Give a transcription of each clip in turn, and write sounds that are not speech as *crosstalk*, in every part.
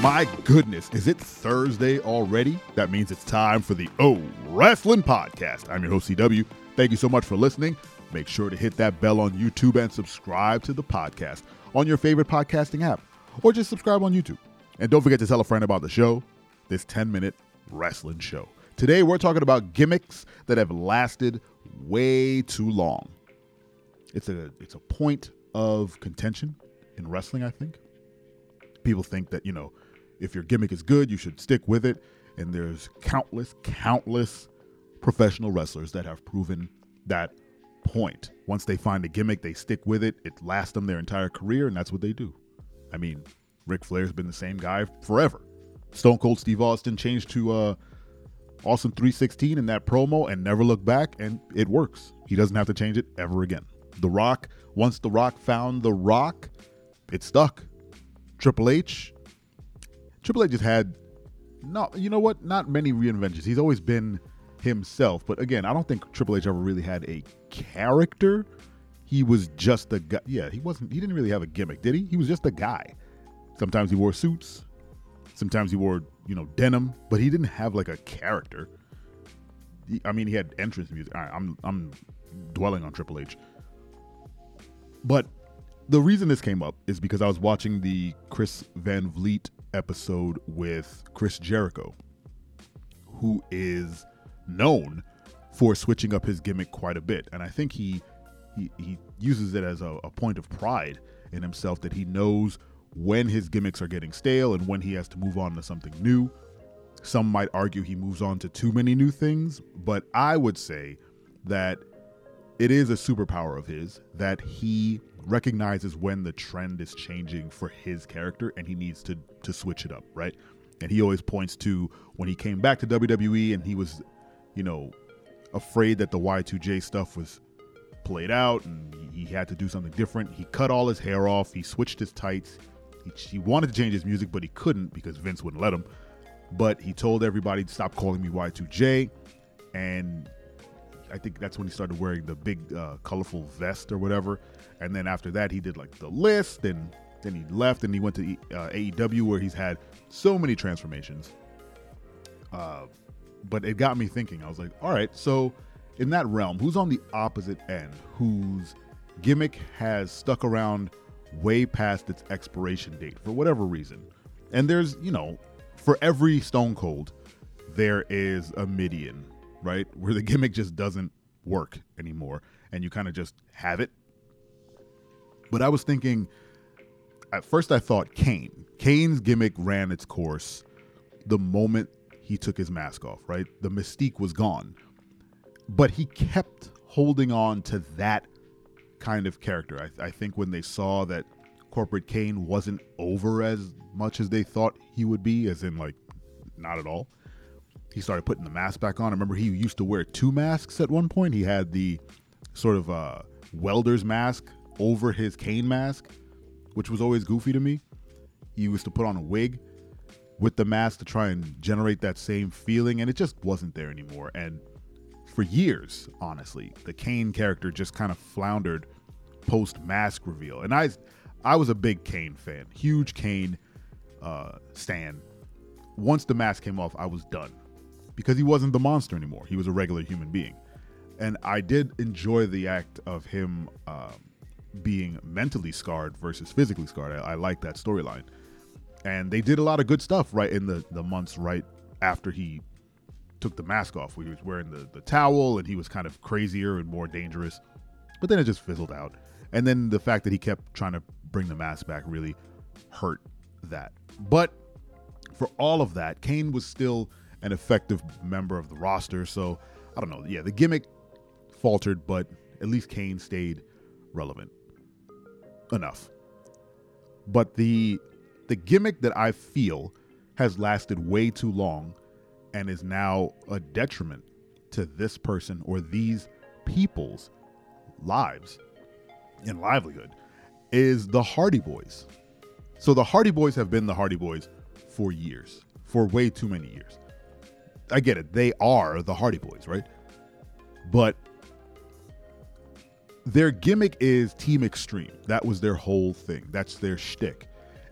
My goodness, is it Thursday already? That means it's time for the O Wrestling Podcast. I'm your host, CW. Thank you so much for listening. Make sure to hit that bell on YouTube and subscribe to the podcast on your favorite podcasting app, or just subscribe on YouTube. And don't forget to tell a friend about the show, this 10 minute wrestling show. Today, we're talking about gimmicks that have lasted way too long. It's a, it's a point of contention in wrestling, I think. People think that, you know, if your gimmick is good, you should stick with it. And there's countless, countless professional wrestlers that have proven that point. Once they find a gimmick, they stick with it. It lasts them their entire career, and that's what they do. I mean, Ric Flair's been the same guy forever. Stone Cold Steve Austin changed to uh, Austin 316 in that promo and never looked back, and it works. He doesn't have to change it ever again. The Rock, once The Rock found The Rock, it stuck. Triple H, Triple H just had not you know what? Not many reinventions. He's always been himself. But again, I don't think Triple H ever really had a character. He was just a guy. Yeah, he wasn't. He didn't really have a gimmick, did he? He was just a guy. Sometimes he wore suits. Sometimes he wore, you know, denim. But he didn't have like a character. He, I mean, he had entrance music. I'm I'm dwelling on Triple H. But the reason this came up is because I was watching the Chris Van Vliet episode with Chris Jericho, who is known for switching up his gimmick quite a bit. And I think he he, he uses it as a, a point of pride in himself that he knows when his gimmicks are getting stale and when he has to move on to something new. Some might argue he moves on to too many new things, but I would say that it is a superpower of his that he recognizes when the trend is changing for his character and he needs to to switch it up, right? And he always points to when he came back to WWE and he was, you know, afraid that the Y2J stuff was played out and he had to do something different. He cut all his hair off, he switched his tights. He, he wanted to change his music, but he couldn't because Vince wouldn't let him. But he told everybody to stop calling me Y2J. And I think that's when he started wearing the big uh, colorful vest or whatever. And then after that, he did like the list, and then he left and he went to uh, AEW where he's had so many transformations. Uh, but it got me thinking. I was like, all right, so in that realm, who's on the opposite end, whose gimmick has stuck around way past its expiration date for whatever reason? And there's, you know, for every Stone Cold, there is a Mideon, right? Where the *laughs* gimmick just doesn't work anymore and you kind of just have it. But I was thinking, at first I thought Kane. Kane's gimmick ran its course the moment he took his mask off, right? The mystique was gone. But he kept holding on to that kind of character. I, I think when they saw that corporate Kane wasn't over as much as they thought he would be, as in, like, not at all he started putting the mask back on. I remember he used to wear two masks at one point. He had the sort of uh, welder's mask over his Kane mask, which was always goofy to me. He used to put on a wig with the mask to try and generate that same feeling, and it just wasn't there anymore. And for years, honestly, the Kane character just kind of floundered post mask reveal. And I, I was a big Kane fan, huge Kane uh, stan. Once the mask came off, I was done because he wasn't the monster anymore. He was a regular human being. And I did enjoy the act of him um, being mentally scarred versus physically scarred. I, I like that storyline. And they did a lot of good stuff right in the, the months right after he took the mask off. Where he was wearing the, the towel and he was kind of crazier and more dangerous. But then it just fizzled out. And then the fact that he kept trying to bring the mask back really hurt that. But for all of that, Kane was still an effective member of the roster. So I don't know. Yeah, the gimmick faltered, but at least Kane stayed relevant enough. But the the gimmick that I feel has lasted way too long and is now a detriment to this person or these people's lives and livelihood is the Hardy Boys. So the Hardy Boys have been the Hardy Boys for years, for way too many years. I get it. They are the Hardy Boys, right? But their gimmick is Team Extreme. That was their whole thing. That's their shtick.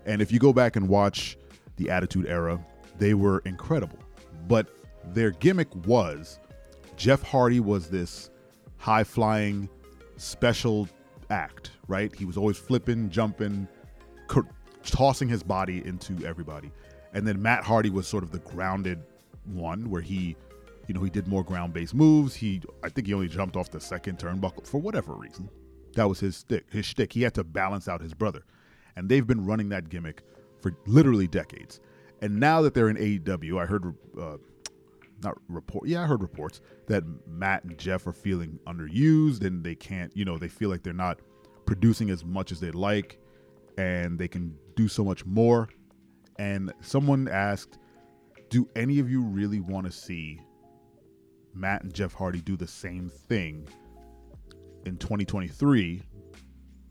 And if you go back and watch the Attitude Era, they were incredible. But their gimmick was Jeff Hardy was this high flying special act, right? He was always flipping, jumping, tossing his body into everybody. And then Matt Hardy was sort of the grounded one where he, you know, he did more ground based moves. He, I think he only jumped off the second turnbuckle for whatever reason. That was his stick, his shtick. He had to balance out his brother. And they've been running that gimmick for literally decades. And now that they're in AEW, I heard, uh, not report, yeah, I heard reports that Matt and Jeff are feeling underused and they can't, you know, they feel like they're not producing as much as they'd like and they can do so much more. And someone asked, Do any of you really want to see Matt and Jeff Hardy do the same thing in 2023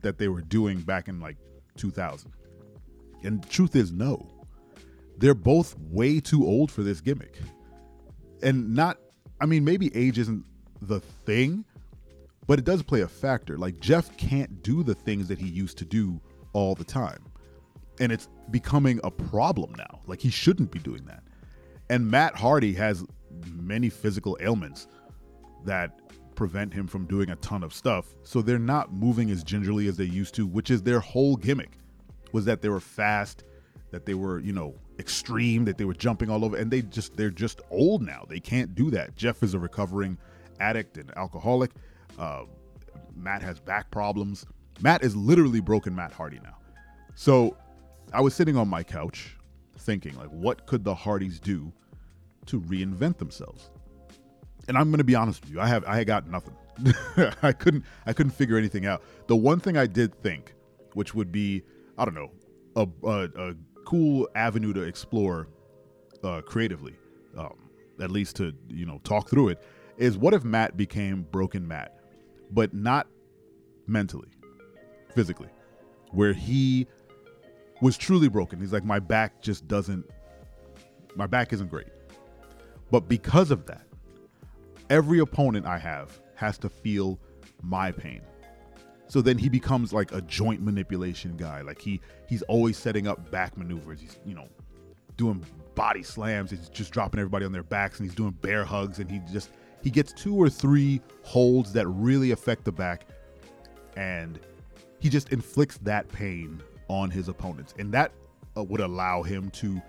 that they were doing back in like 2000? And truth is, no. They're both way too old for this gimmick. And not, I mean, maybe age isn't the thing, but it does play a factor. Like, Jeff can't do the things that he used to do all the time and it's becoming a problem now. Like he shouldn't be doing that. And Matt Hardy has many physical ailments that prevent him from doing a ton of stuff. So they're not moving as gingerly as they used to, which is their whole gimmick. Was that they were fast, that they were, you know, extreme, that they were jumping all over and they just they're just old now. They can't do that. Jeff is a recovering addict and alcoholic. Uh, Matt has back problems. Matt is literally broken Matt Hardy now. So I was sitting on my couch thinking, like, what could the Hardys do to reinvent themselves? And I'm going to be honest with you, I have I got nothing. *laughs* I couldn't I couldn't figure anything out. The one thing I did think, which would be I don't know a a, a cool avenue to explore uh, creatively, um, at least to you know talk through it, is what if Matt became Broken Matt, but not mentally, physically, where he was truly broken. He's like, my back just doesn't, my back isn't great. But because of that, every opponent I have has to feel my pain. So then he becomes like a joint manipulation guy. Like he he's always setting up back maneuvers. He's you know doing body slams. He's just dropping everybody on their backs and he's doing bear hugs and he just he gets two or three holds that really affect the back and he just inflicts that pain on his opponents. And that uh, would allow him to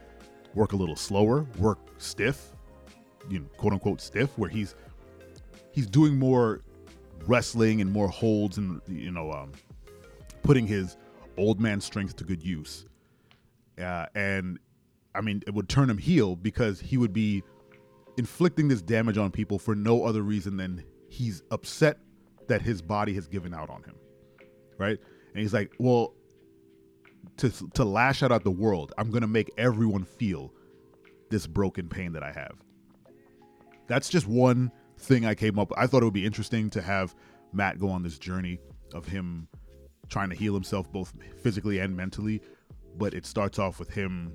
work a little slower, work stiff, you know, quote unquote stiff, where he's he's doing more wrestling and more holds and you know um, putting his old man strength to good use. Uh, and I mean, it would turn him heel because he would be inflicting this damage on people for no other reason than he's upset that his body has given out on him, right? And he's like, well, to to lash out at the world. I'm gonna make everyone feel this broken pain that I have. That's just one thing I came up. I thought it would be interesting to have Matt go on this journey of him trying to heal himself both physically and mentally. But it starts off with him,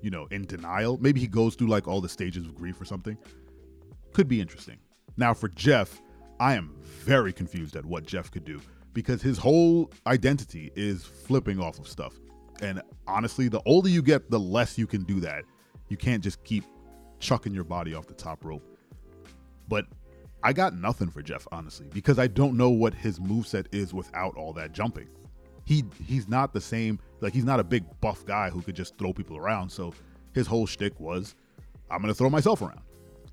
you know, in denial. Maybe he goes through like all the stages of grief or something. Could be interesting. Now for Jeff, I am very confused at what Jeff could do because his whole identity is flipping off of stuff. And honestly, the older you get, the less you can do that. You can't just keep chucking your body off the top rope. But I got nothing for Jeff, honestly, because I don't know what his moveset is without all that jumping. He he's not the same, like he's not a big buff guy who could just throw people around. So his whole shtick was, I'm gonna throw myself around.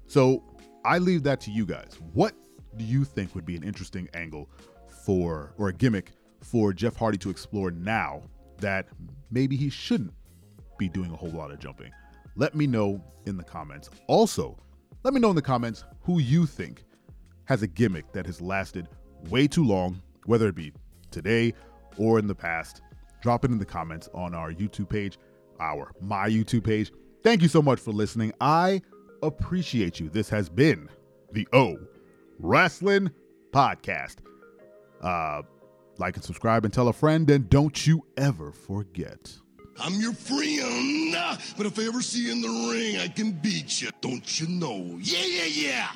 So I leave that to you guys. What do you think would be an interesting angle for, or a gimmick for Jeff Hardy to explore now that maybe he shouldn't be doing a whole lot of jumping? Let me know in the comments. Also, let me know in the comments who you think has a gimmick that has lasted way too long, whether it be today or in the past. Drop it in the comments on our YouTube page, our my YouTube page. Thank you so much for listening. I appreciate you. This has been the O Wrestling Podcast. Uh, like and subscribe and tell a friend, and don't you ever forget. I'm your friend, but if I ever see you in the ring, I can beat you. Don't you know? Yeah, yeah, yeah.